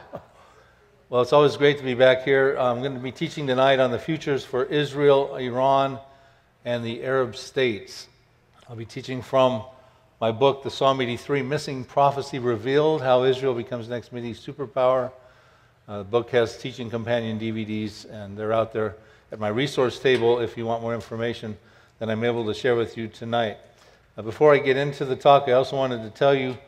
well, it's always great to be back here. I'm going to be teaching tonight on the futures for Israel, Iran, and the Arab states. I'll be teaching from my book, The Psalm 83 Missing Prophecy Revealed How Israel Becomes Next Middle Superpower. Uh, the book has teaching companion DVDs, and they're out there at my resource table if you want more information that I'm able to share with you tonight. Uh, before I get into the talk, I also wanted to tell you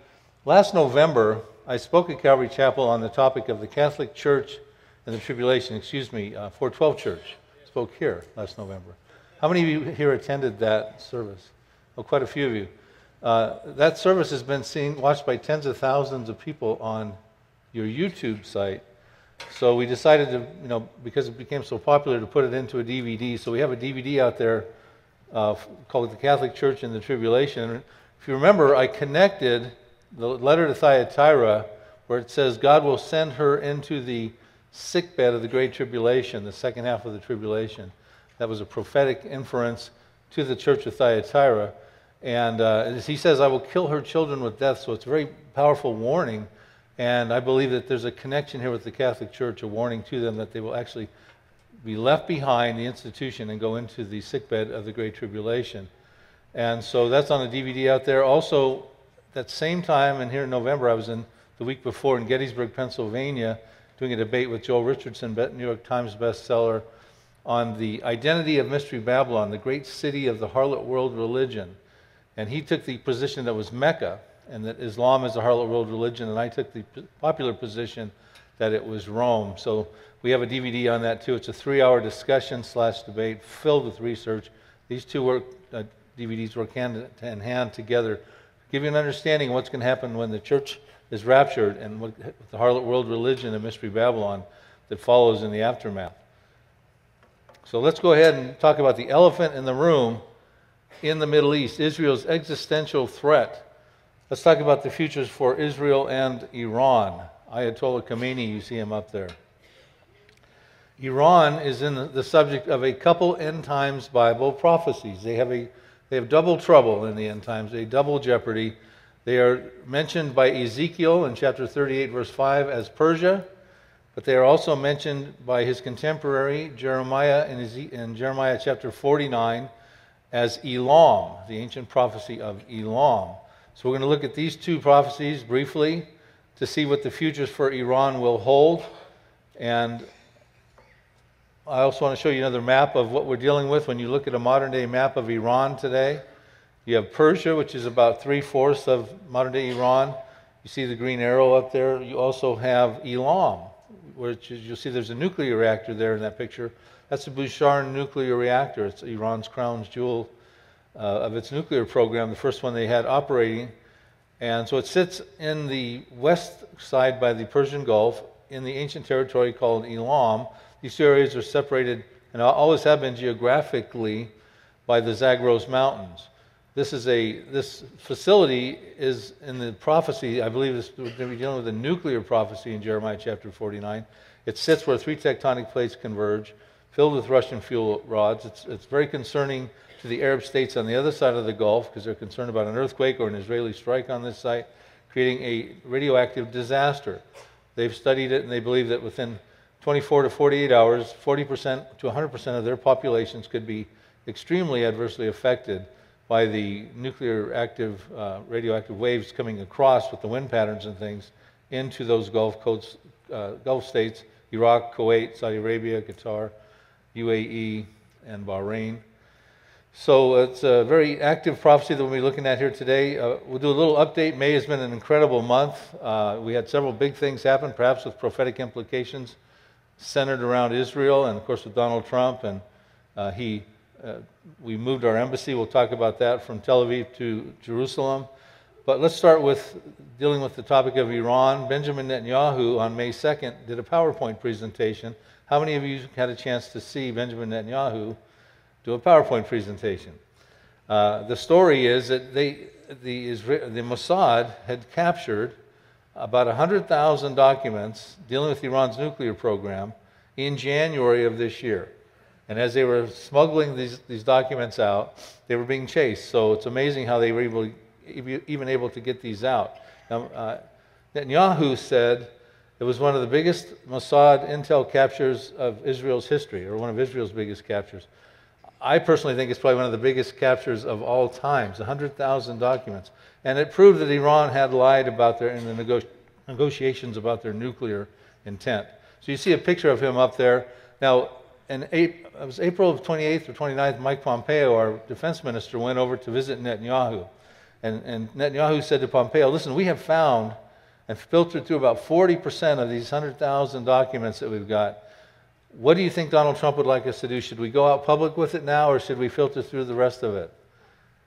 last November, I spoke at Calvary Chapel on the topic of the Catholic Church and the tribulation, excuse me, uh, 412 Church. spoke here last November. How many of you here attended that service? Well, quite a few of you. Uh, that service has been seen, watched by tens of thousands of people on your YouTube site. So we decided to, you know, because it became so popular, to put it into a DVD. So we have a DVD out there uh, called The Catholic Church and the Tribulation. If you remember, I connected the letter to Thyatira where it says God will send her into the sickbed of the Great Tribulation, the second half of the tribulation. That was a prophetic inference to the church of Thyatira. And uh, he says, I will kill her children with death. So it's a very powerful warning and I believe that there's a connection here with the Catholic Church, a warning to them that they will actually be left behind the institution and go into the sickbed of the Great Tribulation. And so that's on the DVD out there. Also, that same time, and here in November, I was in the week before in Gettysburg, Pennsylvania, doing a debate with Joel Richardson, New York Times bestseller, on the identity of Mystery Babylon, the great city of the harlot world religion. And he took the position that was Mecca, and that Islam is a harlot world religion, and I took the popular position that it was Rome. So we have a DVD on that too. It's a three-hour discussion slash debate filled with research. These two work, uh, DVDs work hand in hand together, give you an understanding of what's going to happen when the church is raptured and what the harlot world religion of Mystery Babylon that follows in the aftermath. So let's go ahead and talk about the elephant in the room in the Middle East, Israel's existential threat Let's talk about the futures for Israel and Iran. Ayatollah Khomeini, you see him up there. Iran is in the subject of a couple end times Bible prophecies. They have, a, they have double trouble in the end times, a double jeopardy. They are mentioned by Ezekiel in chapter 38, verse 5, as Persia, but they are also mentioned by his contemporary Jeremiah in, in Jeremiah chapter 49 as Elam, the ancient prophecy of Elam. So we're going to look at these two prophecies briefly to see what the futures for Iran will hold. And I also want to show you another map of what we're dealing with when you look at a modern day map of Iran today. You have Persia, which is about three fourths of modern day Iran. You see the green arrow up there. You also have Elam, which is, you'll see there's a nuclear reactor there in that picture. That's the Bushehr nuclear reactor. It's Iran's crown jewel uh, of its nuclear program, the first one they had operating. And so it sits in the west side by the Persian Gulf in the ancient territory called Elam. These two areas are separated and always have been geographically by the Zagros Mountains. This is a this facility is in the prophecy. I believe this, we're going to be dealing with a nuclear prophecy in Jeremiah chapter 49. It sits where three tectonic plates converge, filled with Russian fuel rods. It's, it's very concerning to the Arab states on the other side of the Gulf because they're concerned about an earthquake or an Israeli strike on this site, creating a radioactive disaster. They've studied it and they believe that within 24 to 48 hours, 40% to 100% of their populations could be extremely adversely affected by the nuclear active uh, radioactive waves coming across with the wind patterns and things into those Gulf coast, uh, Gulf states, Iraq, Kuwait, Saudi Arabia, Qatar, UAE, and Bahrain. So it's a very active prophecy that we'll be looking at here today. Uh, we'll do a little update. May has been an incredible month. Uh, we had several big things happen, perhaps with prophetic implications centered around Israel and, of course, with Donald Trump. And uh, he, uh, we moved our embassy. We'll talk about that from Tel Aviv to Jerusalem. But let's start with dealing with the topic of Iran. Benjamin Netanyahu on May 2nd did a PowerPoint presentation. How many of you had a chance to see Benjamin Netanyahu? do a PowerPoint presentation. Uh, the story is that they, the, the Mossad had captured about 100,000 documents dealing with Iran's nuclear program in January of this year. And as they were smuggling these, these documents out, they were being chased. So it's amazing how they were able, even able to get these out. Now, uh, Netanyahu said It was one of the biggest Mossad intel captures of Israel's history, or one of Israel's biggest captures. I personally think it's probably one of the biggest captures of all times 100,000 documents. And it proved that Iran had lied about their, in the nego- negotiations about their nuclear intent. So you see a picture of him up there. Now, in it was April of 28th or 29th, Mike Pompeo, our defense minister, went over to visit Netanyahu. And, and Netanyahu said to Pompeo, Listen, we have found and filtered through about 40% of these 100,000 documents that we've got. What do you think Donald Trump would like us to do? Should we go out public with it now or should we filter through the rest of it?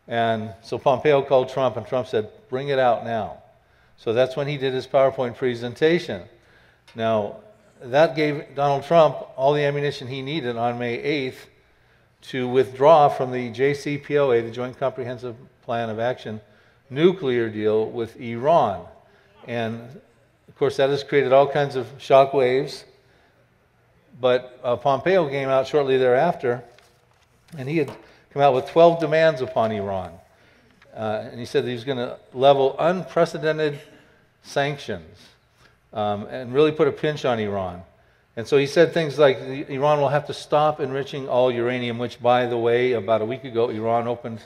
And so Pompeo called Trump, and Trump said, Bring it out now. So that's when he did his PowerPoint presentation. Now, that gave Donald Trump all the ammunition he needed on May 8th to withdraw from the JCPOA, the Joint Comprehensive Plan of Action, nuclear deal with Iran. And of course, that has created all kinds of shock waves. But uh, Pompeo came out shortly thereafter, and he had come out with 12 demands upon Iran. Uh, and he said he was going to level unprecedented sanctions um, and really put a pinch on Iran. And so he said things like Iran will have to stop enriching all uranium, which, by the way, about a week ago, Iran opened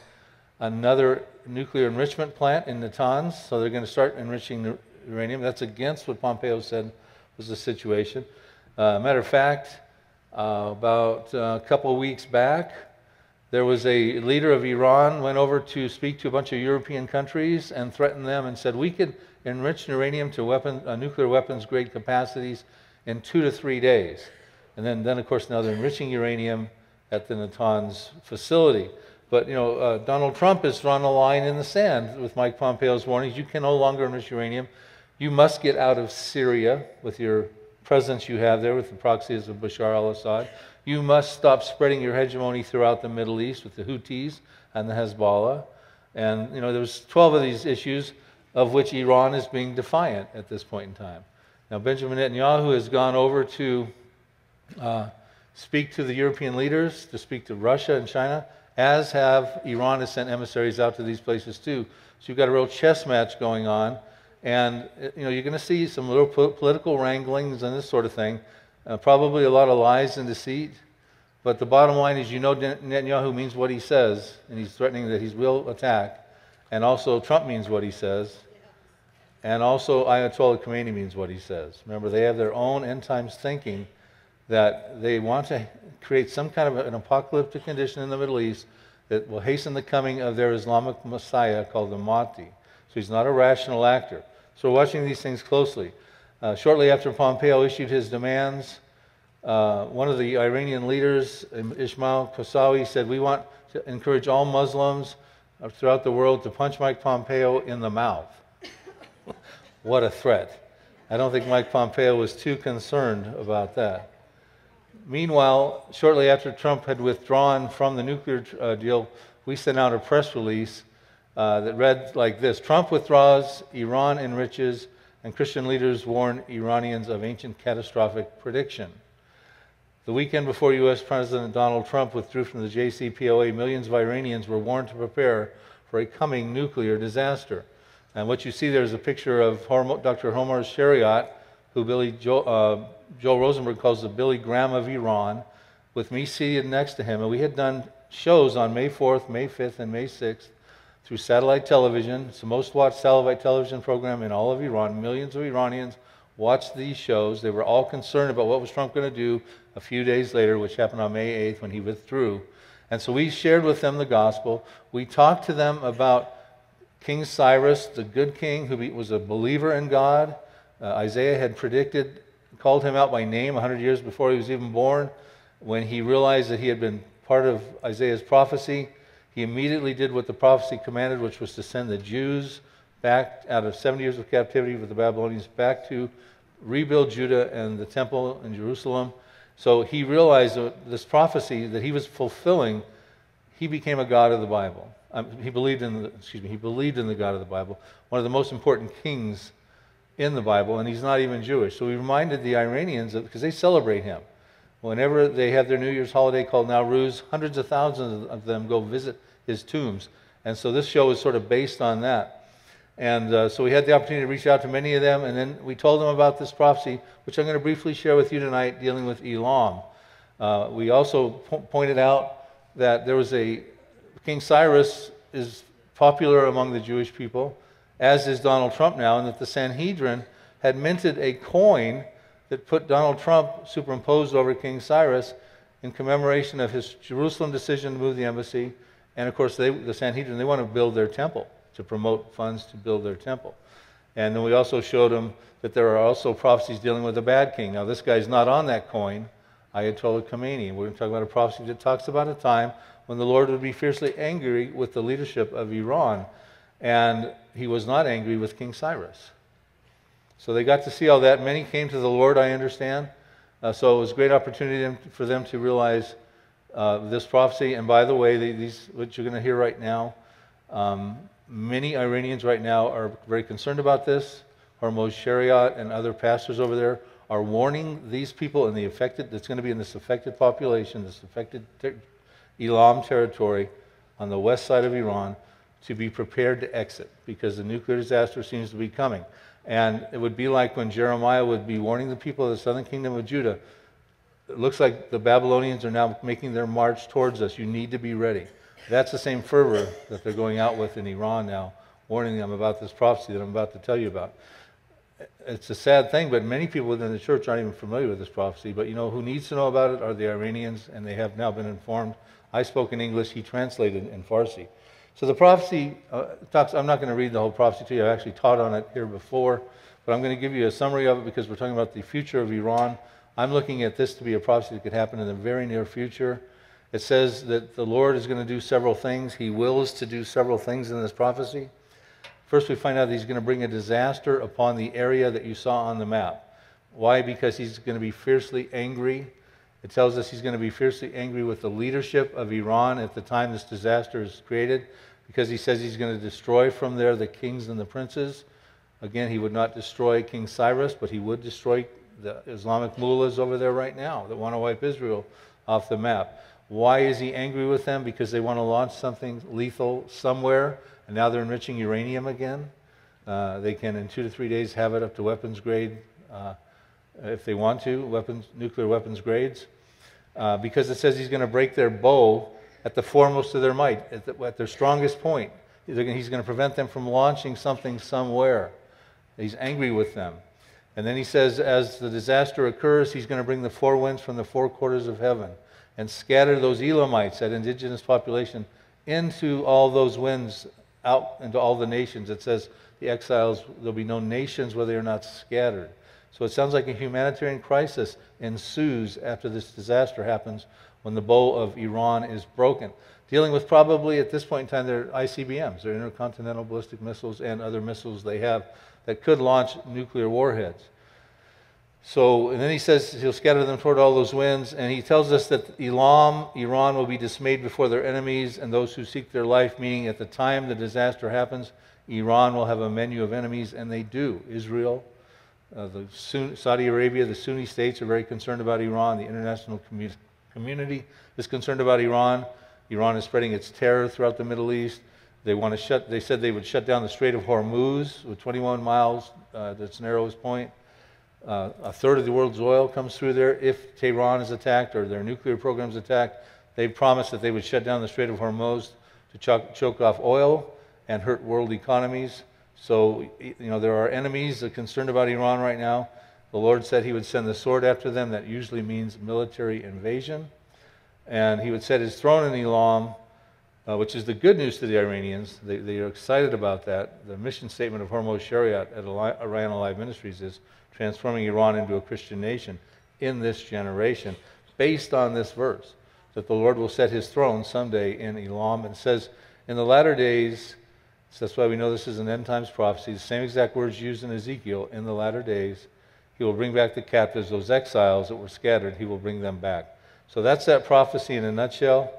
another nuclear enrichment plant in Natanz. So they're going to start enriching uranium. That's against what Pompeo said was the situation. Uh, matter of fact, uh, about a couple of weeks back, there was a leader of Iran went over to speak to a bunch of European countries and threatened them and said we could enrich uranium to weapon, uh, nuclear weapons grade capacities in two to three days. And then, then of course, now they're enriching uranium at the Natanz facility. But you know, uh, Donald Trump has drawn a line in the sand with Mike Pompeo's warnings. You can no longer enrich uranium. You must get out of Syria with your presence you have there with the proxies of Bashar al-Assad. You must stop spreading your hegemony throughout the Middle East with the Houthis and the Hezbollah. And you know, there's 12 of these issues of which Iran is being defiant at this point in time. Now, Benjamin Netanyahu has gone over to uh, speak to the European leaders, to speak to Russia and China, as have Iran has sent emissaries out to these places too. So you've got a real chess match going on. And you know, you're going to see some little political wranglings and this sort of thing. Uh, probably a lot of lies and deceit. But the bottom line is, you know, Netanyahu means what he says, and he's threatening that he will attack. And also, Trump means what he says. And also, Ayatollah Khomeini means what he says. Remember, they have their own end times thinking that they want to create some kind of an apocalyptic condition in the Middle East that will hasten the coming of their Islamic Messiah called the Mahdi. So he's not a rational actor. So we're watching these things closely. Uh, shortly after Pompeo issued his demands, uh, one of the Iranian leaders, Ismail Qasawi, said, We want to encourage all Muslims throughout the world to punch Mike Pompeo in the mouth. what a threat. I don't think Mike Pompeo was too concerned about that. Meanwhile, shortly after Trump had withdrawn from the nuclear uh, deal, we sent out a press release uh, that read like this Trump withdraws, Iran enriches, and Christian leaders warn Iranians of ancient catastrophic prediction. The weekend before U.S. President Donald Trump withdrew from the JCPOA, millions of Iranians were warned to prepare for a coming nuclear disaster. And what you see there is a picture of Dr. Hormoz Shariat, who Billy Joel, uh, Joel Rosenberg calls the Billy Graham of Iran, with me seated next to him. And we had done shows on May 4th, May 5th, and May 6th through satellite television. It's the most watched satellite television program in all of Iran. Millions of Iranians watched these shows. They were all concerned about what was Trump going to do a few days later, which happened on May 8th when he withdrew. And so we shared with them the gospel. We talked to them about King Cyrus, the good king who was a believer in God. Uh, Isaiah had predicted, called him out by name 100 years before he was even born. When he realized that he had been part of Isaiah's prophecy, he immediately did what the prophecy commanded, which was to send the Jews back out of 70 years of captivity with the Babylonians back to rebuild Judah and the temple in Jerusalem. So he realized that this prophecy that he was fulfilling, he became a God of the Bible. Um, he believed in the, excuse me, he believed in the God of the Bible, one of the most important kings in the Bible, and he's not even Jewish. So he reminded the Iranians because they celebrate him. Whenever they have their New Year's holiday called Nowruz, hundreds of thousands of them go visit his tombs. And so this show is sort of based on that. And uh, so we had the opportunity to reach out to many of them, and then we told them about this prophecy, which I'm going to briefly share with you tonight, dealing with Elam. Uh, we also po- pointed out that there was a King Cyrus is popular among the Jewish people, as is Donald Trump now, and that the Sanhedrin had minted a coin that put Donald Trump superimposed over King Cyrus in commemoration of his Jerusalem decision to move the embassy. And of course, they, the Sanhedrin, they want to build their temple, to promote funds to build their temple. And then we also showed them that there are also prophecies dealing with a bad king. Now, this guy's not on that coin, Ayatollah Khomeini. We're going to talk about a prophecy that talks about a time when the Lord would be fiercely angry with the leadership of Iran. And he was not angry with King Cyrus. So they got to see all that. Many came to the Lord, I understand. Uh, so it was a great opportunity for them to realize uh, this prophecy. And by the way, these what you're going to hear right now, um, many Iranians right now are very concerned about this. Hormoz Shariat and other pastors over there are warning these people in the affected, that's going to be in this affected population, this affected ter- Elam territory on the west side of Iran, to be prepared to exit because the nuclear disaster seems to be coming. And it would be like when Jeremiah would be warning the people of the southern kingdom of Judah. It looks like the Babylonians are now making their march towards us. You need to be ready. That's the same fervor that they're going out with in Iran now, warning them about this prophecy that I'm about to tell you about. It's a sad thing, but many people within the church aren't even familiar with this prophecy. But you know who needs to know about it are the Iranians, and they have now been informed. I spoke in English, he translated in Farsi. So the prophecy uh, talks, I'm not going to read the whole prophecy to you. I've actually taught on it here before, but I'm going to give you a summary of it because we're talking about the future of Iran. I'm looking at this to be a prophecy that could happen in the very near future. It says that the Lord is going to do several things. He wills to do several things in this prophecy. First, we find out he's going to bring a disaster upon the area that you saw on the map. Why? Because he's going to be fiercely angry. It tells us he's going to be fiercely angry with the leadership of Iran at the time this disaster is created because he says he's going to destroy from there the kings and the princes. Again, he would not destroy King Cyrus, but he would destroy the Islamic mullahs over there right now that want to wipe Israel off the map. Why is he angry with them? Because they want to launch something lethal somewhere, and now they're enriching uranium again. Uh, they can, in two to three days, have it up to weapons grade uh, if they want to, weapons, nuclear weapons grades. Uh, because it says he's going to break their bow at the foremost of their might, at, the, at their strongest point. He's going to prevent them from launching something somewhere. He's angry with them. And then he says, as the disaster occurs, he's going to bring the four winds from the four quarters of heaven and scatter those Elamites, that indigenous population, into all those winds, out into all the nations. It says the exiles, there'll be no nations where they are not scattered. So it sounds like a humanitarian crisis ensues after this disaster happens when the bow of Iran is broken. Dealing with probably at this point in time their ICBMs, their intercontinental ballistic missiles, and other missiles they have that could launch nuclear warheads. So, and then he says he'll scatter them toward all those winds, and he tells us that Elam, Iran, will be dismayed before their enemies and those who seek their life, meaning at the time the disaster happens, Iran will have a menu of enemies, and they do. Israel, uh, the Saudi Arabia, the Sunni states are very concerned about Iran, the international community community is concerned about Iran. Iran is spreading its terror throughout the Middle East. They want to shut. They said they would shut down the Strait of Hormuz with 21 miles. Uh, that's narrowest point. Uh, a third of the world's oil comes through there. If Tehran is attacked or their nuclear program is attacked, they promised that they would shut down the Strait of Hormuz to choke off oil and hurt world economies. So, you know, there are enemies concerned about Iran right now. The Lord said he would send the sword after them. That usually means military invasion. And he would set his throne in Elam, uh, which is the good news to the Iranians. They, they, are excited about that. The mission statement of Hormoz Shariat at Iran Alive Ministries is transforming Iran into a Christian nation in this generation, based on this verse that the Lord will set his throne someday in Elam. And says, in the latter days, so that's why we know this is an end times prophecy, the same exact words used in Ezekiel, in the latter days, he will bring back the captives, those exiles that were scattered, he will bring them back. So that's that prophecy in a nutshell.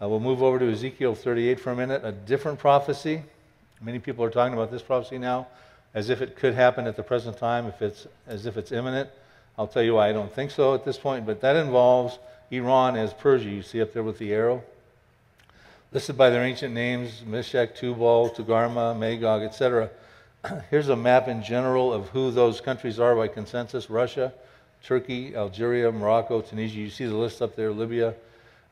Uh, we'll move over to Ezekiel 38 for a minute, a different prophecy. Many people are talking about this prophecy now as if it could happen at the present time, if it's, as if it's imminent. I'll tell you why I don't think so at this point, but that involves Iran as Persia. You see up there with the arrow? Listed by their ancient names, Meshech, Tubal, Togarmah, Magog, etc. here's a map in general of who those countries are by consensus Russia, Turkey, Algeria, Morocco, Tunisia. You see the list up there, Libya.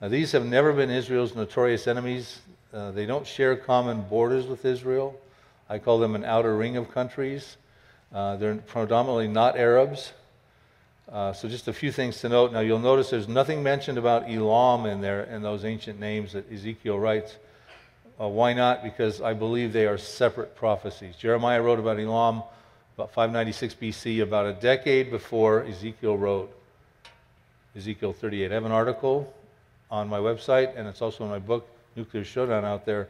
Now, these have never been Israel's notorious enemies. Uh, they don't share common borders with Israel. I call them an outer ring of countries. Uh, they're predominantly not Arabs. Uh, so, just a few things to note. Now, you'll notice there's nothing mentioned about Elam in there in those ancient names that Ezekiel writes. Uh, why not? Because I believe they are separate prophecies. Jeremiah wrote about Elam about 596 BC, about a decade before Ezekiel wrote Ezekiel 38. I have an article on my website, and it's also in my book, Nuclear Showdown, out there.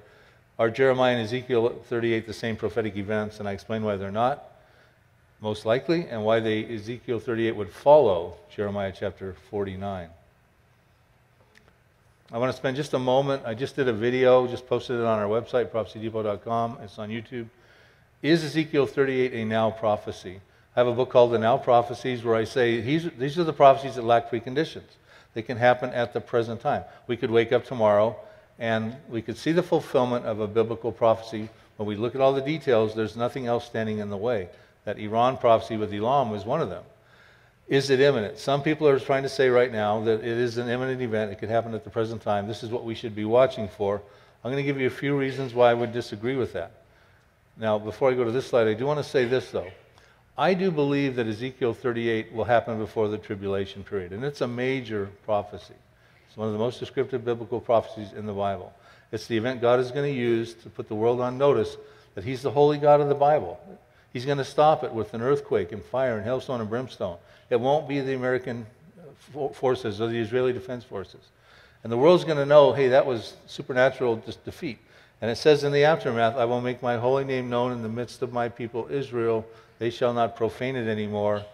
Are Jeremiah and Ezekiel 38 the same prophetic events? And I explain why they're not, most likely, and why they, Ezekiel 38 would follow Jeremiah chapter 49. I want to spend just a moment. I just did a video, just posted it on our website, prophecydepot.com. It's on YouTube. Is Ezekiel 38 a now prophecy? I have a book called The Now Prophecies where I say these are the prophecies that lack preconditions. They can happen at the present time. We could wake up tomorrow and we could see the fulfillment of a biblical prophecy. When we look at all the details, there's nothing else standing in the way. That Iran prophecy with Elam was one of them. Is it imminent? Some people are trying to say right now that it is an imminent event. It could happen at the present time. This is what we should be watching for. I'm going to give you a few reasons why I would disagree with that. Now, before I go to this slide, I do want to say this, though. I do believe that Ezekiel 38 will happen before the tribulation period, and it's a major prophecy. It's one of the most descriptive biblical prophecies in the Bible. It's the event God is going to use to put the world on notice that He's the holy God of the Bible. He's going to stop it with an earthquake and fire and hailstone and brimstone. It won't be the American forces or the Israeli defense forces. And the world's going to know, hey, that was supernatural defeat. And it says in the aftermath, I will make my holy name known in the midst of my people Israel. They shall not profane it anymore.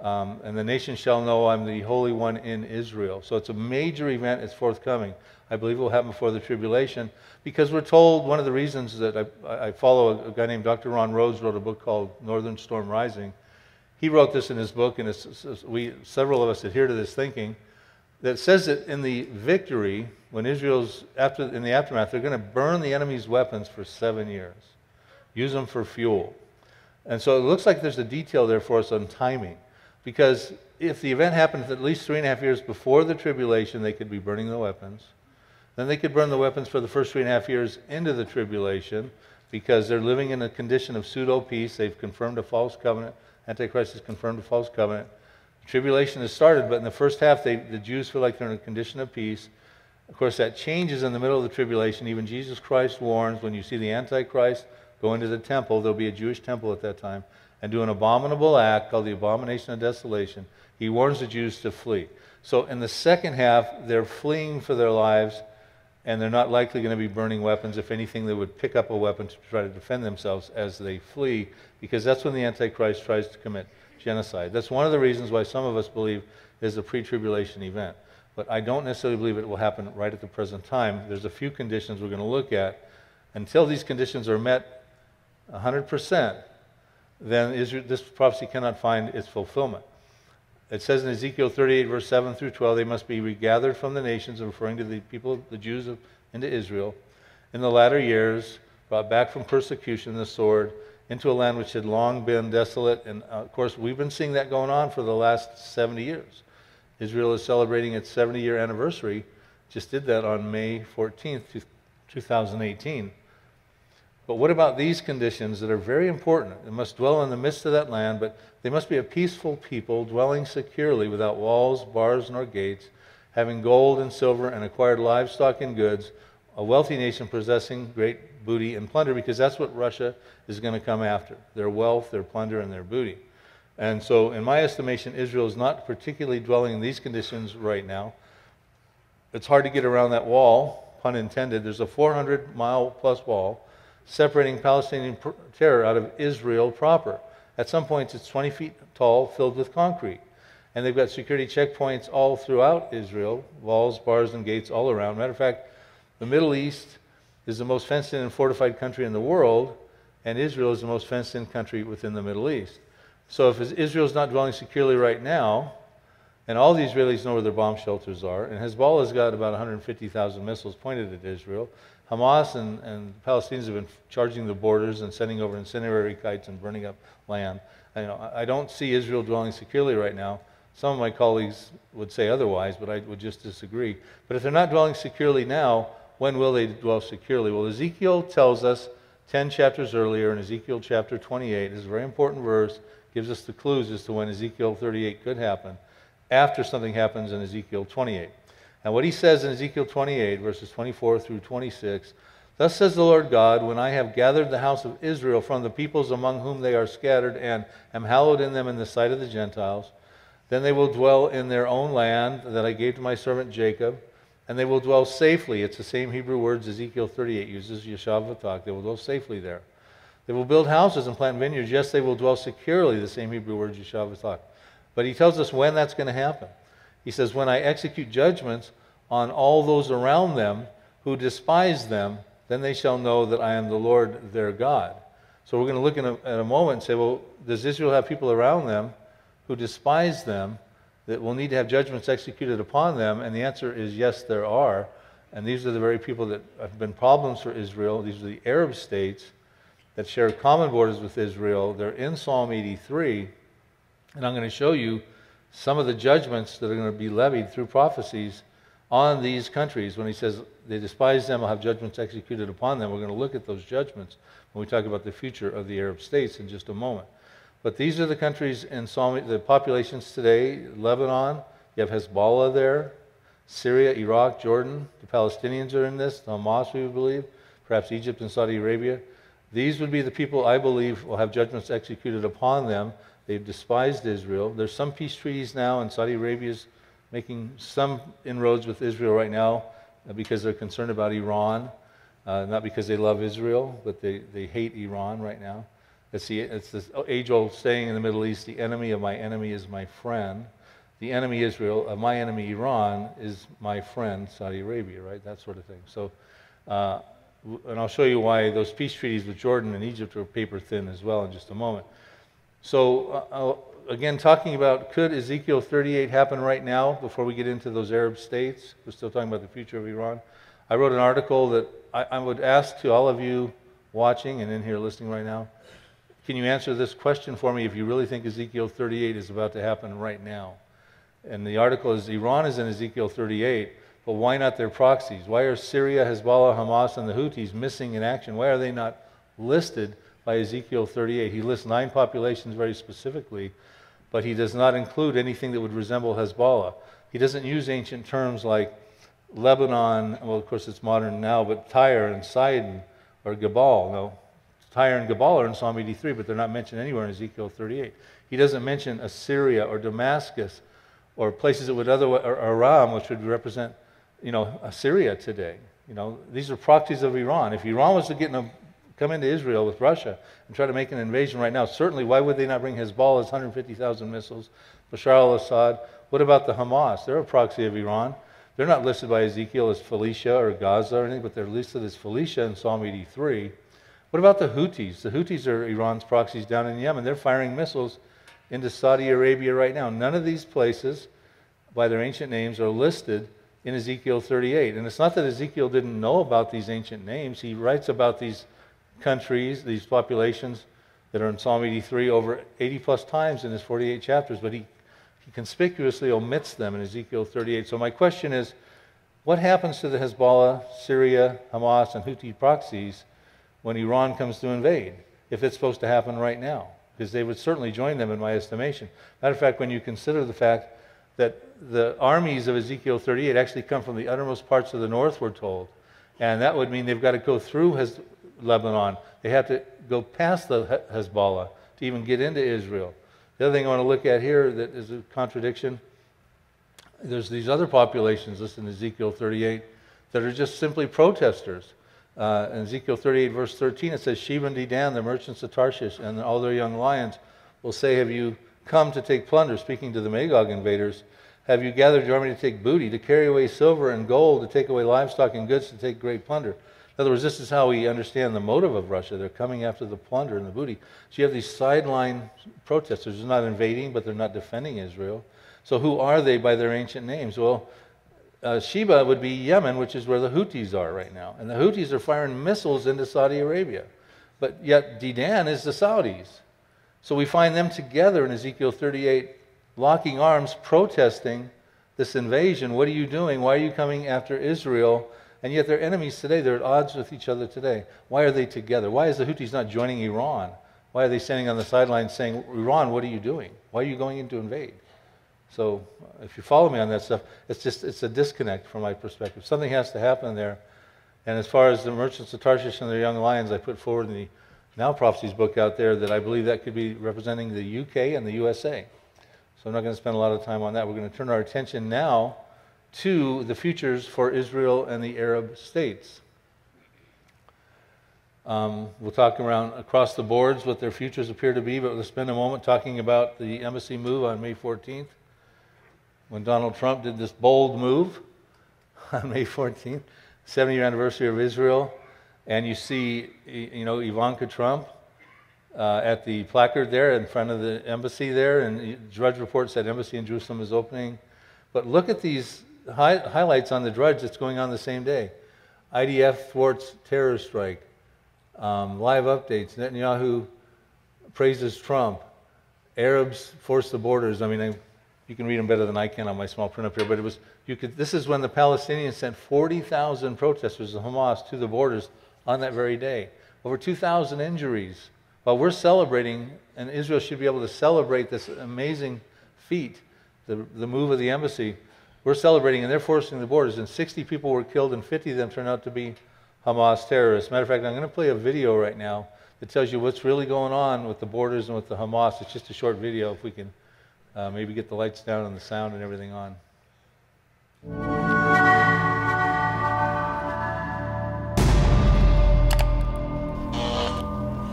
Um, and the nation shall know I'm the Holy One in Israel. So it's a major event. It's forthcoming. I believe it will happen before the tribulation because we're told one of the reasons that I, I follow a, a, guy named Dr. Ron Rhodes wrote a book called Northern Storm Rising. He wrote this in his book, and it's, it's, we, several of us adhere to this thinking that says that in the victory, when Israel's after in the aftermath, they're going to burn the enemy's weapons for seven years, use them for fuel. And so it looks like there's a detail there for us on timing. Because if the event happens at least three and a half years before the tribulation, they could be burning the weapons. Then they could burn the weapons for the first three and a half years into the tribulation because they're living in a condition of pseudo peace. They've confirmed a false covenant. Antichrist has confirmed a false covenant. The Tribulation has started, but in the first half, they, the Jews feel like they're in a condition of peace. Of course, that changes in the middle of the tribulation. Even Jesus Christ warns when you see the Antichrist go into the temple, there'll be a Jewish temple at that time, and do an abominable act called the abomination of desolation. He warns the Jews to flee. So in the second half, they're fleeing for their lives, and they're not likely going to be burning weapons. If anything, they would pick up a weapon to try to defend themselves as they flee, because that's when the Antichrist tries to commit genocide. That's one of the reasons why some of us believe is a pre tribulation event. But I don't necessarily believe it will happen right at the present time. There's a few conditions we're going to look at. Until these conditions are met 100%, then Israel, this prophecy cannot find its fulfillment. It says in Ezekiel 38, verse 7 through 12, they must be regathered from the nations, referring to the people, the Jews of, into Israel, in the latter years, brought back from persecution, and the sword, into a land which had long been desolate. And uh, of course, we've been seeing that going on for the last 70 years. Israel is celebrating its 70 year anniversary, just did that on May 14th, 2018. But what about these conditions that are very important? They must dwell in the midst of that land, but they must be a peaceful people, dwelling securely without walls, bars, nor gates, having gold and silver and acquired livestock and goods, a wealthy nation possessing great booty and plunder, because that's what Russia is going to come after their wealth, their plunder, and their booty. And so, in my estimation, Israel is not particularly dwelling in these conditions right now. It's hard to get around that wall, pun intended. There's a 400 mile plus wall separating Palestinian terror out of Israel proper. At some points, it's 20 feet tall, filled with concrete. And they've got security checkpoints all throughout Israel walls, bars, and gates all around. Matter of fact, the Middle East is the most fenced in and fortified country in the world, and Israel is the most fenced in country within the Middle East. So if Israel's not dwelling securely right now, and all the Israelis know where their bomb shelters are, and Hezbollah's got about 150,000 missiles pointed at Israel, Hamas and, and Palestinians have been charging the borders and sending over incendiary kites and burning up land. I, you know, I don't see Israel dwelling securely right now. Some of my colleagues would say otherwise, but I would just disagree. But if they're not dwelling securely now, when will they dwell securely? Well, Ezekiel tells us 10 chapters earlier in Ezekiel chapter 28, this is a very important verse, gives us the clues as to when Ezekiel 38 could happen after something happens in Ezekiel 28. And what he says in Ezekiel 28, verses 24 through 26 Thus says the Lord God, when I have gathered the house of Israel from the peoples among whom they are scattered, and am hallowed in them in the sight of the Gentiles, then they will dwell in their own land that I gave to my servant Jacob, and they will dwell safely. It's the same Hebrew words Ezekiel 38 uses, Yeshav They will dwell safely there. They will build houses and plant vineyards. Yes, they will dwell securely, the same Hebrew words, Yeshav But he tells us when that's going to happen. He says, When I execute judgments on all those around them who despise them, then they shall know that I am the Lord their God. So we're going to look in a, a moment and say, well, does Israel have people around them who despise them that will need to have judgments executed upon them? And the answer is yes, there are. And these are the very people that have been problems for Israel. These are the Arab states that share common borders with Israel. They're in Psalm 83. And I'm going to show you some of the judgments that are going to be levied through prophecies on these countries. When he says they despise them, I'll have judgments executed upon them, we're going to look at those judgments when we talk about the future of the Arab states in just a moment. But these are the countries in Psalm, the populations today Lebanon, you have Hezbollah there, Syria, Iraq, Jordan. The Palestinians are in this, Hamas, we believe, perhaps Egypt and Saudi Arabia. These would be the people I believe will have judgments executed upon them They've despised Israel. There's some peace treaties now, and Saudi Arabia is making some inroads with Israel right now uh, because they're concerned about Iran. Uh, not because they love Israel, but they, they hate Iran right now. It's, the, it's this age old saying in the Middle East the enemy of my enemy is my friend. The enemy Israel, of my enemy Iran, is my friend Saudi Arabia, right? That sort of thing. So, uh, and I'll show you why those peace treaties with Jordan and Egypt are paper thin as well in just a moment. So, uh, again, talking about could Ezekiel 38 happen right now before we get into those Arab states? We're still talking about the future of Iran. I wrote an article that I, I would ask to all of you watching and in here listening right now can you answer this question for me if you really think Ezekiel 38 is about to happen right now? And the article is Iran is in Ezekiel 38, but why not their proxies? Why are Syria, Hezbollah, Hamas, and the Houthis missing in action? Why are they not listed by Ezekiel 38. He lists nine populations very specifically, but he does not include anything that would resemble Hezbollah. He doesn't use ancient terms like Lebanon, well, of course it's modern now, but Tyre and Sidon or Gebal. No, Tyre and Gebal are in Psalm 83, but they're not mentioned anywhere in Ezekiel 38. He doesn't mention Assyria or Damascus or places that would otherwise, or Aram, which would represent, you know, Assyria today. You know, these are proxies of Iran. If Iran was to get in a come into Israel with Russia and try to make an invasion right now. Certainly, why would they not bring Hezbollah's 150,000 missiles, Bashar al Assad? What about the Hamas? They're a proxy of Iran. They're not listed by Ezekiel as Phoenicia or Gaza or anything, but they're listed as Phoenicia in Psalm 83. What about the Houthis? The Houthis are Iran's proxies down in Yemen. They're firing missiles into Saudi Arabia right now. None of these places, by their ancient names, are listed in Ezekiel 38. And it's not that Ezekiel didn't know about these ancient names, he writes about these countries, these populations that are in Psalm 83 over 80 plus times in his 48 chapters, but he, he conspicuously omits them in Ezekiel 38. So my question is, what happens to the Hezbollah, Syria, Hamas, and Houthi proxies when Iran comes to invade, if it's supposed to happen right now? Because they would certainly join them in my estimation. Matter of fact, when you consider the fact that the armies of Ezekiel 38 actually come from the uttermost parts of the north, we're told. And that would mean they've got to go through Lebanon. They have to go past the Hezbollah to even get into Israel. The other thing I want to look at here that is a contradiction there's these other populations, listen to Ezekiel 38, that are just simply protesters. Uh, in Ezekiel 38, verse 13, it says, Sheba and Dedan, the merchants of Tarshish, and all their young lions will say, Have you come to take plunder? Speaking to the Magog invaders, have you gathered your army to take booty, to carry away silver and gold, to take away livestock and goods, to take great plunder? In other words, this is how we understand the motive of Russia. They're coming after the plunder and the booty. So you have these sideline protesters. They're not invading, but they're not defending Israel. So who are they by their ancient names? Well, uh, Sheba would be Yemen, which is where the Houthis are right now. And the Houthis are firing missiles into Saudi Arabia. But yet Dedan is the Saudis. So we find them together in Ezekiel 38, locking arms, protesting this invasion. What are you doing? Why are you coming after Israel? And yet they're enemies today. They're at odds with each other today. Why are they together? Why is the Houthis not joining Iran? Why are they standing on the sidelines saying, Iran, what are you doing? Why are you going in to invade? So if you follow me on that stuff, it's just it's a disconnect from my perspective. Something has to happen there. And as far as the merchants of Tarshish and their young lions, I put forward in the Now Prophecies book out there that I believe that could be representing the UK and the USA. So I'm not going to spend a lot of time on that. We're going to turn our attention now to the futures for Israel and the Arab states. Um, we'll talk around across the boards what their futures appear to be, but we'll spend a moment talking about the embassy move on May 14th when Donald Trump did this bold move on May 14th, 70 year anniversary of Israel, and you see, you know, Ivanka Trump uh, at the placard there in front of the embassy there, and Drudge Report said embassy in Jerusalem is opening. But look at these hi- highlights on the Drudge that's going on the same day. IDF thwarts terror strike. Um, live updates. Netanyahu praises Trump. Arabs force the borders. I mean, I you can read them better than I can on my small print up here, but it was, you could, this is when the Palestinians sent 40,000 protesters of Hamas to the borders on that very day. Over 2,000 injuries. While we're celebrating, and Israel should be able to celebrate this amazing feat, the, the move of the embassy, we're celebrating and they're forcing the borders, and 60 people were killed, and 50 of them turned out to be Hamas terrorists. Matter of fact, I'm going to play a video right now that tells you what's really going on with the borders and with the Hamas. It's just a short video if we can uh, maybe get the lights down and the sound and everything on.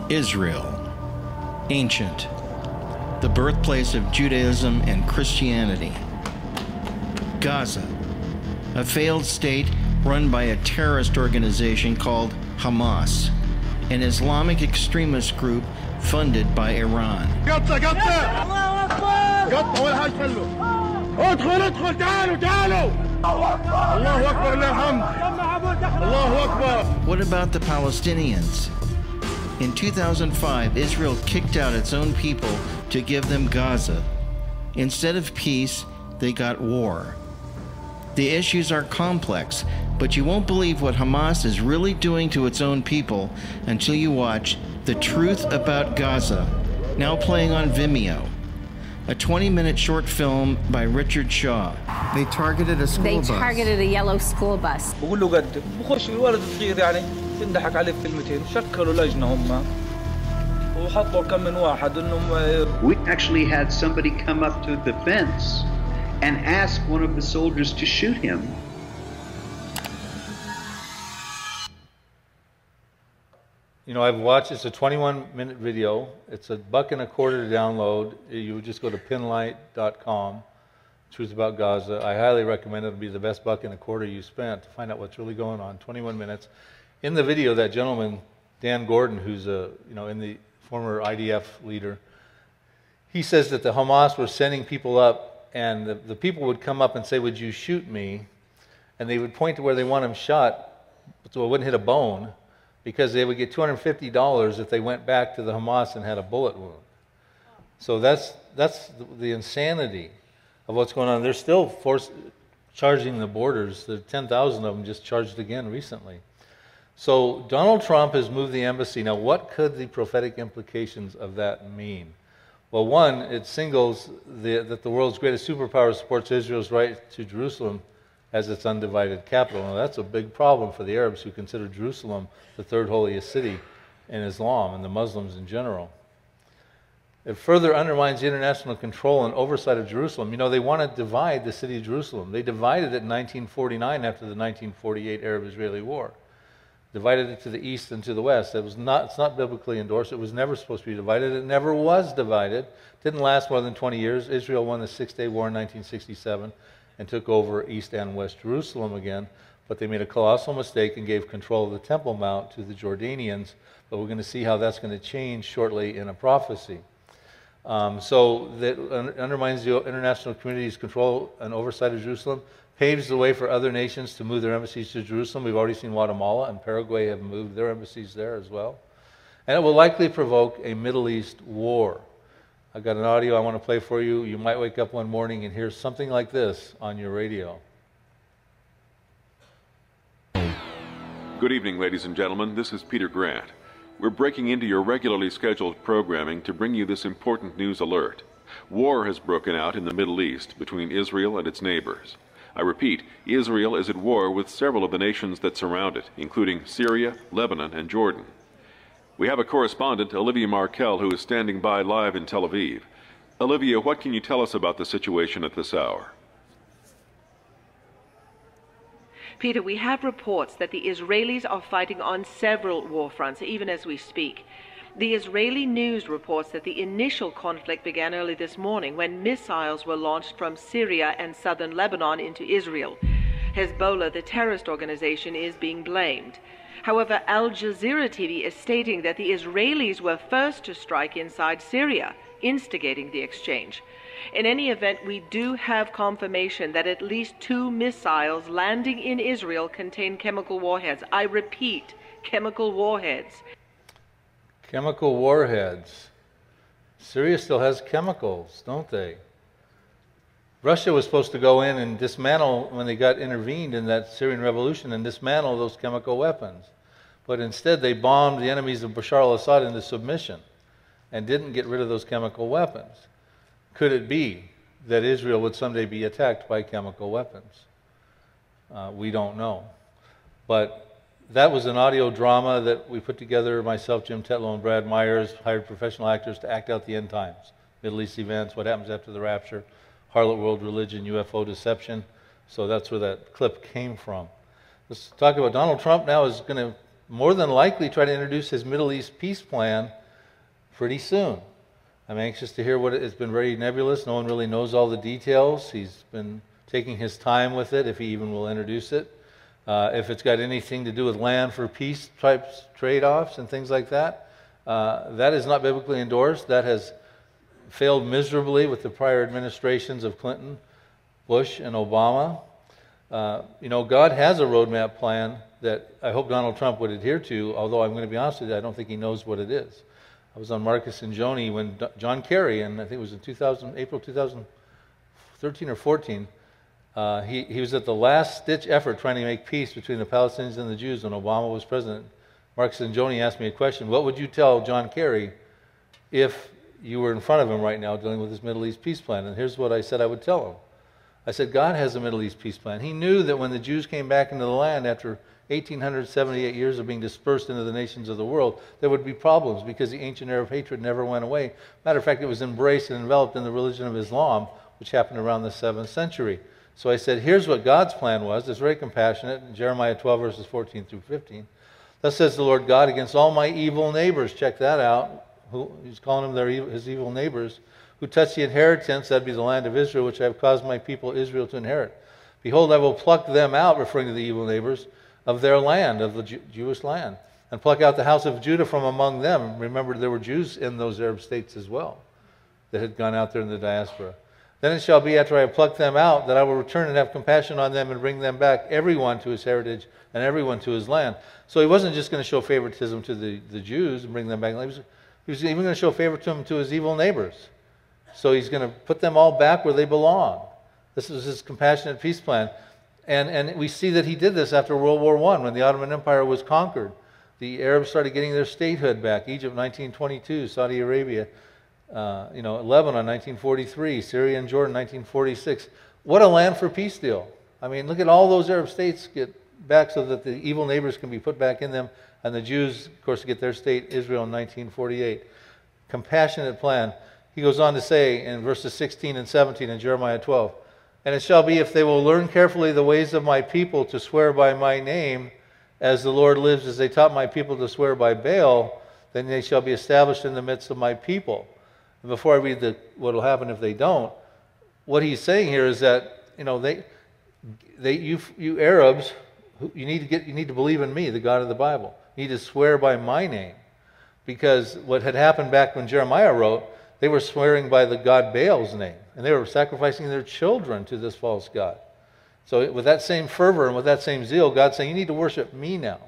Israel, ancient, the birthplace of Judaism and Christianity. Gaza, a failed state run by a terrorist organization called Hamas, an Islamic extremist group funded by Iran. قط اول حاجه خلوا ادخل ادخل تعالوا تعالوا الله اكبر لله الحمد الله اكبر What about the Palestinians? In 2005, Israel kicked out its own people to give them Gaza. Instead of peace, they got war. The issues are complex, but you won't believe what Hamas is really doing to its own people until you watch The Truth About Gaza, now playing on Vimeo a 20 minute short film by Richard Shaw. They targeted a school they bus. They targeted a yellow school bus. بقول له قدم بخش الولد الصغير يعني تنضحك عليه بكلمتين شكلوا لجنه هم وحطوا كم من واحد انهم We actually had somebody come up to the fence and ask one of the soldiers to shoot him You know, I've watched, it's a 21 minute video. It's a buck and a quarter to download. You just go to pinlight.com, Truth About Gaza. I highly recommend it. It'll be the best buck and a quarter you spent to find out what's really going on. 21 minutes. In the video, that gentleman, Dan Gordon, who's a, you know, in the former IDF leader, he says that the Hamas were sending people up, and the, the people would come up and say, Would you shoot me? And they would point to where they want him shot, so it wouldn't hit a bone because they would get $250 if they went back to the Hamas and had a bullet wound. So that's, that's the, insanity of what's going on. They're still force, charging the borders. The 10,000 of them just charged again recently. So Donald Trump has moved the embassy. Now, what could the prophetic implications of that mean? Well, one, it singles the, that the world's greatest superpower supports Israel's right to Jerusalem as its undivided capital. Now, that's a big problem for the Arabs who consider Jerusalem the third holiest city in Islam and the Muslims in general. It further undermines international control and oversight of Jerusalem. You know, they want to divide the city of Jerusalem. They divided it in 1949 after the 1948 Arab Israeli War. Divided it to the east and to the west. It was not, it's not biblically endorsed. It was never supposed to be divided. It never was divided. Didn't last more than 20 years. Israel won the Six Day War in 1967 and took over East and West Jerusalem again. But they made a colossal mistake and gave control of the Temple Mount to the Jordanians. But we're going to see how that's going to change shortly in a prophecy. Um, so that undermines the international community's control and oversight of Jerusalem. paves the way for other nations to move their embassies to Jerusalem. We've already seen Guatemala and Paraguay have moved their embassies there as well. And it will likely provoke a Middle East war. I've got an audio I want to play for you. You might wake up one morning and hear something like this on your radio. Good evening, ladies and gentlemen. This is Peter Grant. We're breaking into your regularly scheduled programming to bring you this important news alert. War has broken out in the Middle East between Israel and its neighbors. I repeat, Israel is at war with several of the nations that surround it, including Syria, Lebanon, and Jordan. We have a correspondent, Olivia Markel, who is standing by live in Tel Aviv. Olivia, what can you tell us about the situation at this hour? Peter, we have reports that the Israelis are fighting on several war fronts, even as we speak. The Israeli news reports that the initial conflict began early this morning when missiles were launched from Syria and southern Lebanon into Israel. Hezbollah, the terrorist organization, is being blamed. However, Al Jazeera TV is stating that the Israelis were first to strike inside Syria, instigating the exchange. In any event, we do have confirmation that at least two missiles landing in Israel contain chemical warheads. I repeat, chemical warheads. Chemical warheads. Syria still has chemicals, don't they? Russia was supposed to go in and dismantle, when they got intervened in that Syrian revolution, and dismantle those chemical weapons. But instead, they bombed the enemies of Bashar al Assad into submission and didn't get rid of those chemical weapons. Could it be that Israel would someday be attacked by chemical weapons? Uh, we don't know. But that was an audio drama that we put together, myself, Jim Tetlow, and Brad Myers, hired professional actors to act out the end times, Middle East events, what happens after the rapture, harlot world religion, UFO deception. So that's where that clip came from. Let's talk about Donald Trump now is going to more than likely try to introduce his Middle East peace plan pretty soon. I'm anxious to hear what it, has been very nebulous. No one really knows all the details. He's been taking his time with it, if he even will introduce it. Uh, if it's got anything to do with land for peace types trade offs and things like that, uh, that is not biblically endorsed. That has failed miserably with the prior administrations of Clinton, Bush, and Obama. Uh, you know, God has a roadmap plan that I hope Donald Trump would adhere to, although I'm going to be honest with you, I don't think he knows what it is. I was on Marcus and Joni when John Kerry, and I think it was in 2000, April 2013 or 14, uh, he, he was at the last ditch effort trying to make peace between the Palestinians and the Jews when Obama was president. Marcus and Joni asked me a question What would you tell John Kerry if you were in front of him right now dealing with this Middle East peace plan? And here's what I said I would tell him I said, God has a Middle East peace plan. He knew that when the Jews came back into the land after 1878 years of being dispersed into the nations of the world, there would be problems because the ancient Arab hatred never went away. Matter of fact, it was embraced and enveloped in the religion of Islam, which happened around the 7th century. So I said, here's what God's plan was. It's very compassionate. Jeremiah 12, verses 14 through 15. Thus says the Lord God against all my evil neighbors. Check that out. Who, he's calling them their, his evil neighbors who touch the inheritance, that'd be the land of Israel, which I have caused my people Israel to inherit. Behold, I will pluck them out, referring to the evil neighbors, of their land, of the Jew- Jewish land, and pluck out the house of Judah from among them. Remember, there were Jews in those Arab states as well that had gone out there in the diaspora. Then it shall be after I have plucked them out that I will return and have compassion on them and bring them back, everyone to his heritage and everyone to his land. So he wasn't just going to show favoritism to the, the Jews and bring them back. He was, he was even going to show favoritism to his evil neighbors. So he's going to put them all back where they belong. This is his compassionate peace plan. And, and we see that he did this after World War I when the Ottoman Empire was conquered. The Arabs started getting their statehood back. Egypt, 1922, Saudi Arabia, uh, you know, Lebanon, 1943, Syria and Jordan, 1946. What a land for peace deal. I mean, look at all those Arab states get back so that the evil neighbors can be put back in them, and the Jews, of course, get their state, Israel, in 1948. Compassionate plan. He goes on to say in verses 16 and 17 in Jeremiah 12, and it shall be if they will learn carefully the ways of my people to swear by my name, as the Lord lives, as they taught my people to swear by Baal, then they shall be established in the midst of my people. And before I read the, what will happen if they don't, what he's saying here is that you know they, they you, you Arabs, you need to get you need to believe in me, the God of the Bible. You need to swear by my name, because what had happened back when Jeremiah wrote, they were swearing by the god Baal's name and they were sacrificing their children to this false god. So, with that same fervor and with that same zeal, God's saying, You need to worship me now,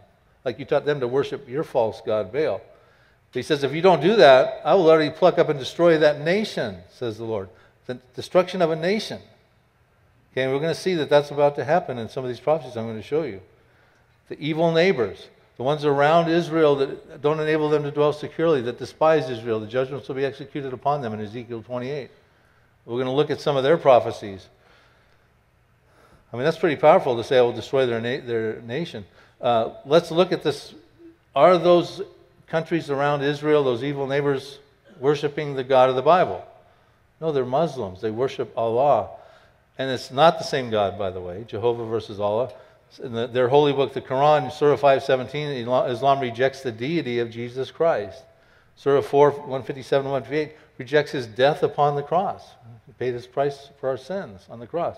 like you taught them to worship your false God, Baal. But he says, If you don't do that, I will already pluck up and destroy that nation, says the Lord. The destruction of a nation. Okay, and we're going to see that that's about to happen in some of these prophecies I'm going to show you. The evil neighbors, the ones around Israel that don't enable them to dwell securely, that despise Israel, the judgments will be executed upon them in Ezekiel 28. We're going to look at some of their prophecies. I mean, that's pretty powerful to say I will destroy their, na- their nation. Uh, let's look at this. Are those countries around Israel, those evil neighbors, worshiping the God of the Bible? No, they're Muslims. They worship Allah. And it's not the same God, by the way, Jehovah versus Allah. In the, their holy book, the Quran, Surah 517, Islam rejects the deity of Jesus Christ. Surah 4, 157 158 rejects his death upon the cross. He paid his price for our sins on the cross.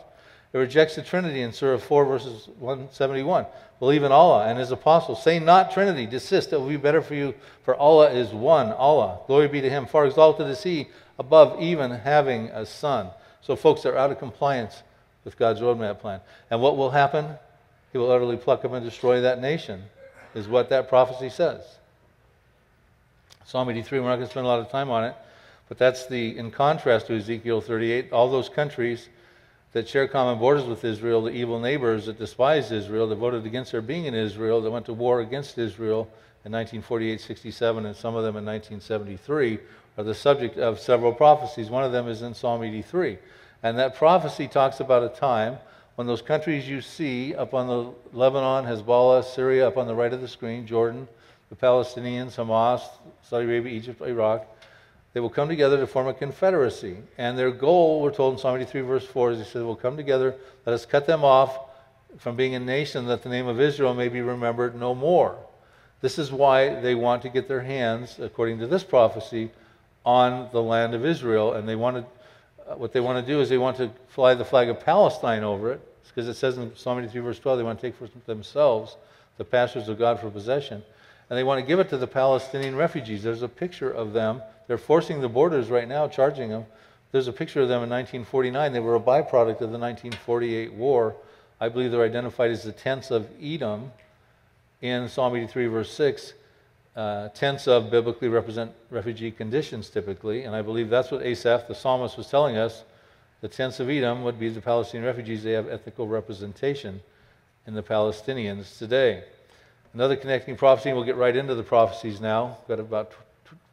It rejects the Trinity in Surah 4, verses 171. Believe in Allah and His apostles. Say not Trinity. Desist. It will be better for you, for Allah is one. Allah. Glory be to Him. Far exalted is He above even having a son. So, folks are out of compliance with God's roadmap plan. And what will happen? He will utterly pluck up and destroy that nation, is what that prophecy says. Psalm 83, we're not going to spend a lot of time on it, but that's the, in contrast to Ezekiel 38, all those countries that share common borders with Israel, the evil neighbors that despised Israel, that voted against their being in Israel, that went to war against Israel in 1948 67, and some of them in 1973, are the subject of several prophecies. One of them is in Psalm 83. And that prophecy talks about a time when those countries you see up on the Lebanon, Hezbollah, Syria, up on the right of the screen, Jordan, the Palestinians, Hamas, Saudi Arabia, Egypt, Iraq, they will come together to form a confederacy. And their goal, we're told in Psalm 83, verse 4, is he said, We'll come together, let us cut them off from being a nation that the name of Israel may be remembered no more. This is why they want to get their hands, according to this prophecy, on the land of Israel, and they want to, what they want to do is they want to fly the flag of Palestine over it, because it says in Psalm 83, verse 12, they want to take for themselves the pastures of God for possession, and they want to give it to the Palestinian refugees. There's a picture of them. They're forcing the borders right now, charging them. There's a picture of them in 1949. They were a byproduct of the 1948 war. I believe they're identified as the tents of Edom in Psalm 83, verse 6 uh, tents of biblically represent refugee conditions typically, and I believe that's what Asaph, the psalmist, was telling us. The tents of Edom would be the Palestinian refugees. They have ethical representation in the Palestinians today. Another connecting prophecy, we'll get right into the prophecies now. We've got about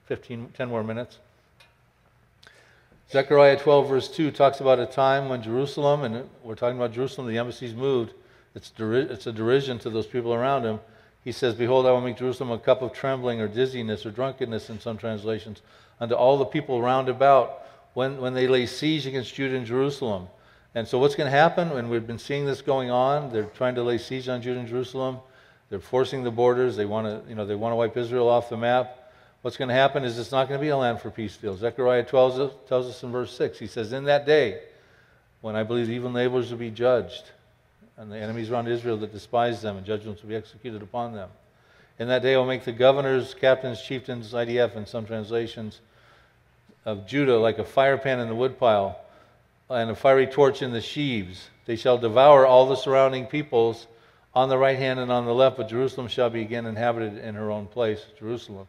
15, 10 more minutes. Zechariah 12, verse 2 talks about a time when Jerusalem, and we're talking about Jerusalem, the embassies moved. It's, deri- it's a derision to those people around him he says, Behold, I will make Jerusalem a cup of trembling or dizziness or drunkenness in some translations unto all the people round about when, when they lay siege against Judah and Jerusalem. And so what's going to happen? And we've been seeing this going on. They're trying to lay siege on Judah and Jerusalem. They're forcing the borders. They want to, you know, they want to wipe Israel off the map. What's going to happen is it's not going to be a land for peace fields. Zechariah tells us, tells us in verse 6, he says, In that day, when I believe evil neighbors will be judged, and the enemies around Israel that despise them, and judgments will be executed upon them. In that day, I will make the governors, captains, chieftains, IDF, in some translations, of Judah like a fire pan in the woodpile, and a fiery torch in the sheaves. They shall devour all the surrounding peoples on the right hand and on the left, but Jerusalem shall be again inhabited in her own place, Jerusalem.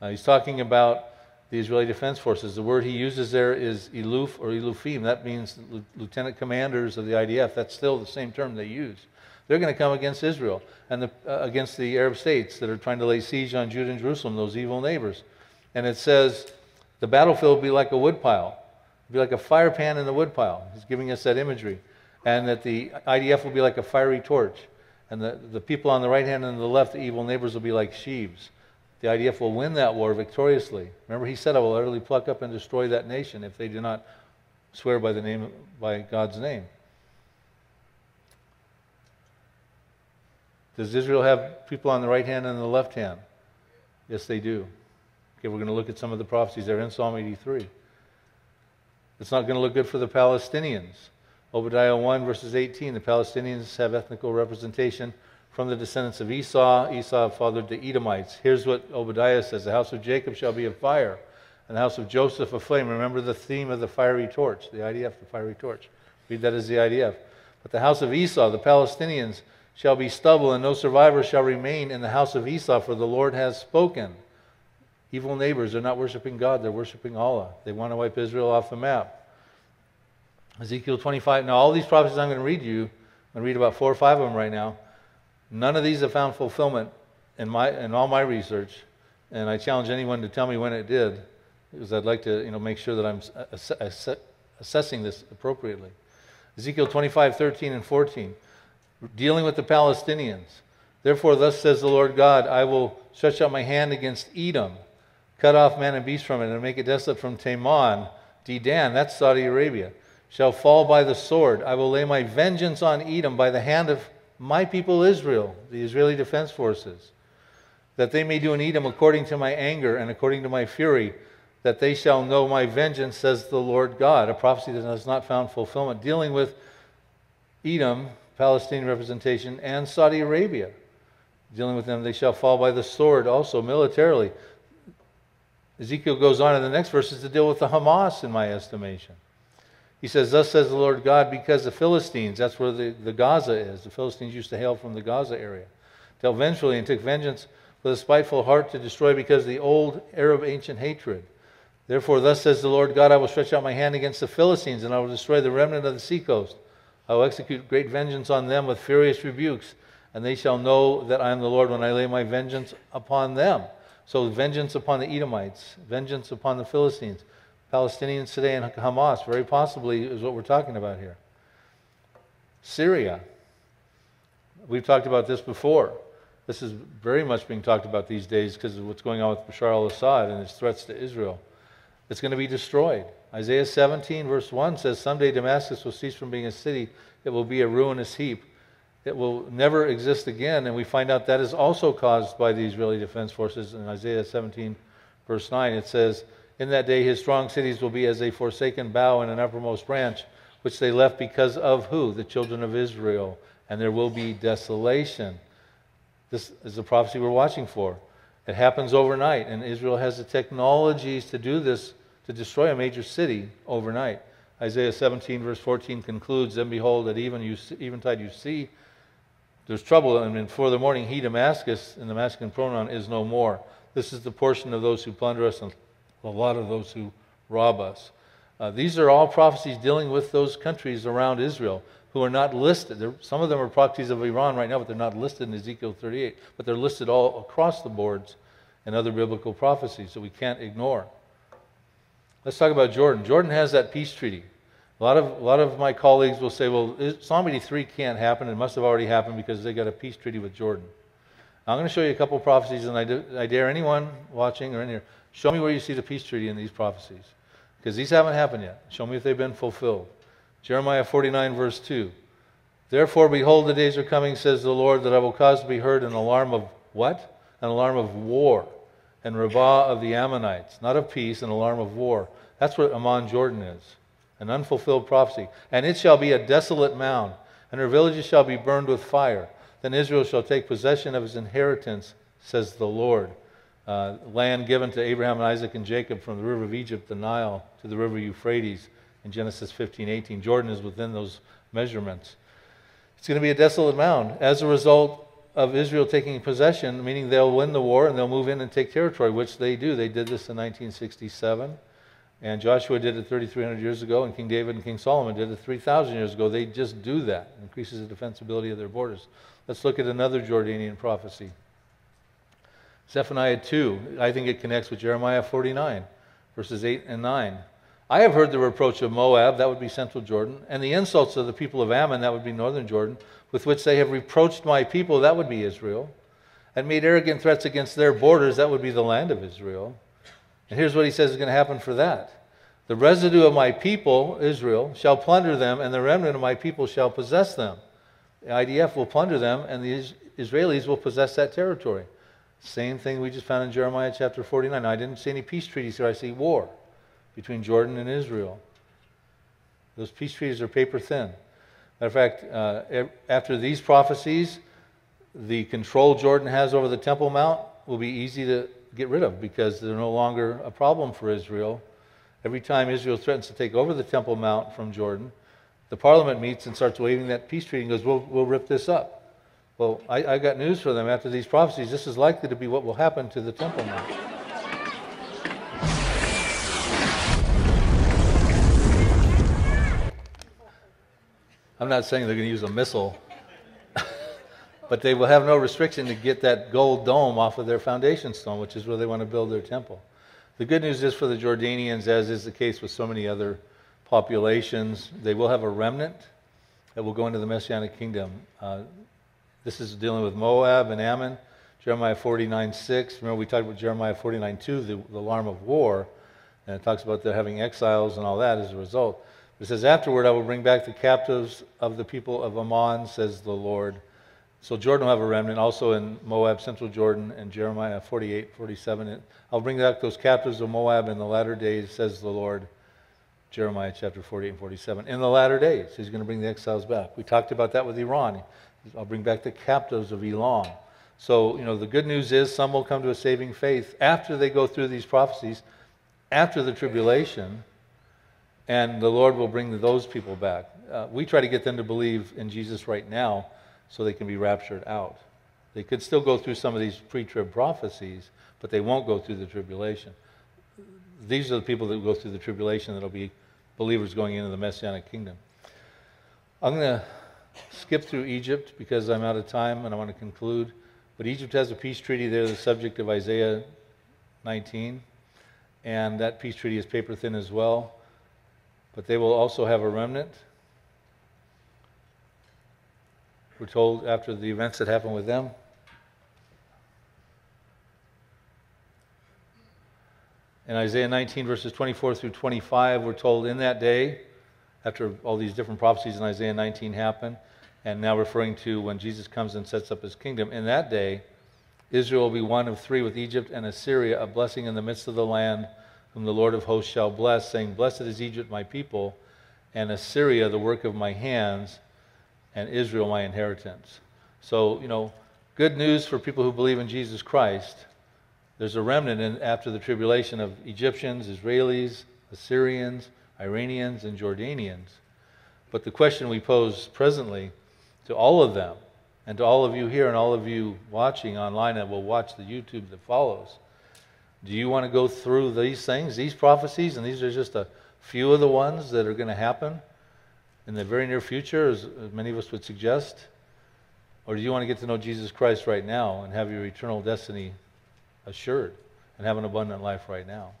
Uh, he's talking about the Israeli Defense Forces. The word he uses there is Eluf or Elufim. That means lieutenant commanders of the IDF. That's still the same term they use. They're going to come against Israel and the, uh, against the Arab states that are trying to lay siege on Judah and Jerusalem, those evil neighbors. And it says the battlefield will be like a woodpile, It'll be like a fire pan in the woodpile. He's giving us that imagery. And that the IDF will be like a fiery torch. And the, the people on the right hand and the left, the evil neighbors, will be like sheaves the IDF will win that war victoriously. Remember, he said, I will utterly pluck up and destroy that nation if they do not swear by the name by God's name. Does Israel have people on the right hand and the left hand? Yes, they do. Okay, we're going to look at some of the prophecies there in Psalm 83. It's not going to look good for the Palestinians. Obadiah 1, verses 18, the Palestinians have ethnical representation from the descendants of Esau. Esau fathered the Edomites. Here's what Obadiah says The house of Jacob shall be a fire, and the house of Joseph a flame. Remember the theme of the fiery torch, the IDF, the fiery torch. Read that as the IDF. But the house of Esau, the Palestinians, shall be stubble, and no survivor shall remain in the house of Esau, for the Lord has spoken. Evil neighbors—they're not worshiping God, they're worshiping Allah. They want to wipe Israel off the map. Ezekiel 25. Now, all these prophecies I'm going to read you, I'm going to read about four or five of them right now. None of these have found fulfillment in, my, in all my research, and I challenge anyone to tell me when it did, because I'd like to you know, make sure that I'm ass- uh, ass- assessing this appropriately. Ezekiel 25, 13, and 14, dealing with the Palestinians. Therefore, thus says the Lord God, I will stretch out my hand against Edom, cut off man and beast from it, and make it desolate from Teman, Dedan, that's Saudi Arabia, shall fall by the sword. I will lay my vengeance on Edom by the hand of my people Israel, the Israeli Defense Forces, that they may do in Edom according to my anger and according to my fury, that they shall know my vengeance, says the Lord God. A prophecy that has not found fulfillment, dealing with Edom, Palestinian representation, and Saudi Arabia. Dealing with them, they shall fall by the sword also militarily. Ezekiel goes on in the next verses to deal with the Hamas, in my estimation. He says, Thus says the Lord God, because the Philistines, that's where the, the Gaza is, the Philistines used to hail from the Gaza area, dealt vengefully and took vengeance with a spiteful heart to destroy because of the old Arab ancient hatred. Therefore, thus says the Lord God, I will stretch out my hand against the Philistines, and I will destroy the remnant of the seacoast. I will execute great vengeance on them with furious rebukes, and they shall know that I am the Lord when I lay my vengeance upon them. So, vengeance upon the Edomites, vengeance upon the Philistines. Palestinians today and Hamas, very possibly, is what we're talking about here. Syria. We've talked about this before. This is very much being talked about these days because of what's going on with Bashar al Assad and his threats to Israel. It's going to be destroyed. Isaiah 17, verse 1 says, Someday Damascus will cease from being a city, it will be a ruinous heap. It will never exist again. And we find out that is also caused by the Israeli Defense Forces. In Isaiah 17, verse 9, it says, In that day his strong cities will be as a forsaken bough in an uppermost branch, which they left because of who? The children of Israel. And there will be desolation. This is the prophecy we're watching for. It happens overnight, and Israel has the technologies to do this, to destroy a major city overnight. Isaiah 17, verse 14 concludes, Then behold, at even you, eventide you see, there's trouble, and before the morning he, Damascus, in the masculine pronoun, is no more. This is the portion of those who plunder us and a lot of those who rob us. Uh, these are all prophecies dealing with those countries around Israel who are not listed. They're, some of them are proxies of Iran right now, but they're not listed in Ezekiel 38. But they're listed all across the boards in other biblical prophecies, that we can't ignore. Let's talk about Jordan. Jordan has that peace treaty. A lot of, a lot of my colleagues will say, well, Psalm 83 can't happen. It must have already happened because they got a peace treaty with Jordan. I'm going to show you a couple prophecies, and I, do, I dare anyone watching or in here, show me where you see the peace treaty in these prophecies. Because these haven't happened yet. Show me if they've been fulfilled. Jeremiah 49, verse 2. Therefore, behold, the days are coming, says the Lord, that I will cause to be heard an alarm of what? An alarm of war and Rabbah of the Ammonites. Not of peace, an alarm of war. That's what Amman Jordan is an unfulfilled prophecy. And it shall be a desolate mound, and her villages shall be burned with fire. Then Israel shall take possession of his inheritance, says the Lord. Uh, land given to Abraham and Isaac and Jacob from the river of Egypt, the Nile, to the river Euphrates in Genesis 15, 18. Jordan is within those measurements. It's going to be a desolate mound. As a result of Israel taking possession, meaning they'll win the war and they'll move in and take territory, which they do. They did this in 1967. And Joshua did it 3,300 years ago, and King David and King Solomon did it 3,000 years ago. They just do that. It increases the defensibility of their borders. Let's look at another Jordanian prophecy. Zephaniah 2. I think it connects with Jeremiah 49, verses 8 and 9. I have heard the reproach of Moab, that would be central Jordan, and the insults of the people of Ammon, that would be northern Jordan, with which they have reproached my people, that would be Israel, and made arrogant threats against their borders, that would be the land of Israel. And here's what he says is going to happen for that The residue of my people, Israel, shall plunder them, and the remnant of my people shall possess them. The IDF will plunder them, and the Israelis will possess that territory. Same thing we just found in Jeremiah chapter 49. Now, I didn't see any peace treaties here, I see war between Jordan and Israel. Those peace treaties are paper thin. Matter of fact, uh, after these prophecies, the control Jordan has over the Temple Mount will be easy to get rid of because they're no longer a problem for Israel. Every time Israel threatens to take over the Temple Mount from Jordan, the parliament meets and starts waving that peace treaty and goes, we'll, we'll rip this up. Well, I, I got news for them. After these prophecies, this is likely to be what will happen to the temple Mount. I'm not saying they're going to use a missile, but they will have no restriction to get that gold dome off of their foundation stone, which is where they want to build their temple. The good news is for the Jordanians, as is the case with so many other populations, they will have a remnant that will go into the Messianic kingdom. Uh, this is dealing with Moab and Ammon. Jeremiah 49 6. Remember, we talked about Jeremiah 49 2, the, the alarm of war. And it talks about their having exiles and all that as a result. It says, Afterward, I will bring back the captives of the people of Ammon, says the Lord. So Jordan will have a remnant, also in Moab, central Jordan, and Jeremiah 48, 47. I'll bring back those captives of Moab in the latter days, says the Lord. Jeremiah chapter 48 and 47. In the latter days, he's going to bring the exiles back. We talked about that with Iran. I'll bring back the captives of Elam. So, you know, the good news is some will come to a saving faith after they go through these prophecies, after the tribulation, and the Lord will bring those people back. Uh, we try to get them to believe in Jesus right now so they can be raptured out. They could still go through some of these pre trib prophecies, but they won't go through the tribulation. These are the people that go through the tribulation that will be believers going into the Messianic kingdom. I'm going to skip through Egypt because I'm out of time and I want to conclude. But Egypt has a peace treaty. They're the subject of Isaiah 19. And that peace treaty is paper thin as well. But they will also have a remnant. We're told after the events that happened with them. In Isaiah 19, verses 24 through 25, we're told in that day, after all these different prophecies in Isaiah 19 happen, and now referring to when Jesus comes and sets up his kingdom, in that day, Israel will be one of three with Egypt and Assyria, a blessing in the midst of the land whom the Lord of hosts shall bless, saying, Blessed is Egypt, my people, and Assyria, the work of my hands, and Israel, my inheritance. So, you know, good news for people who believe in Jesus Christ. There's a remnant in, after the tribulation of Egyptians, Israelis, Assyrians, Iranians, and Jordanians. But the question we pose presently to all of them, and to all of you here and all of you watching online and will watch the YouTube that follows, do you want to go through these things, these prophecies, and these are just a few of the ones that are going to happen in the very near future, as many of us would suggest? Or do you want to get to know Jesus Christ right now and have your eternal destiny assured and have an abundant life right now?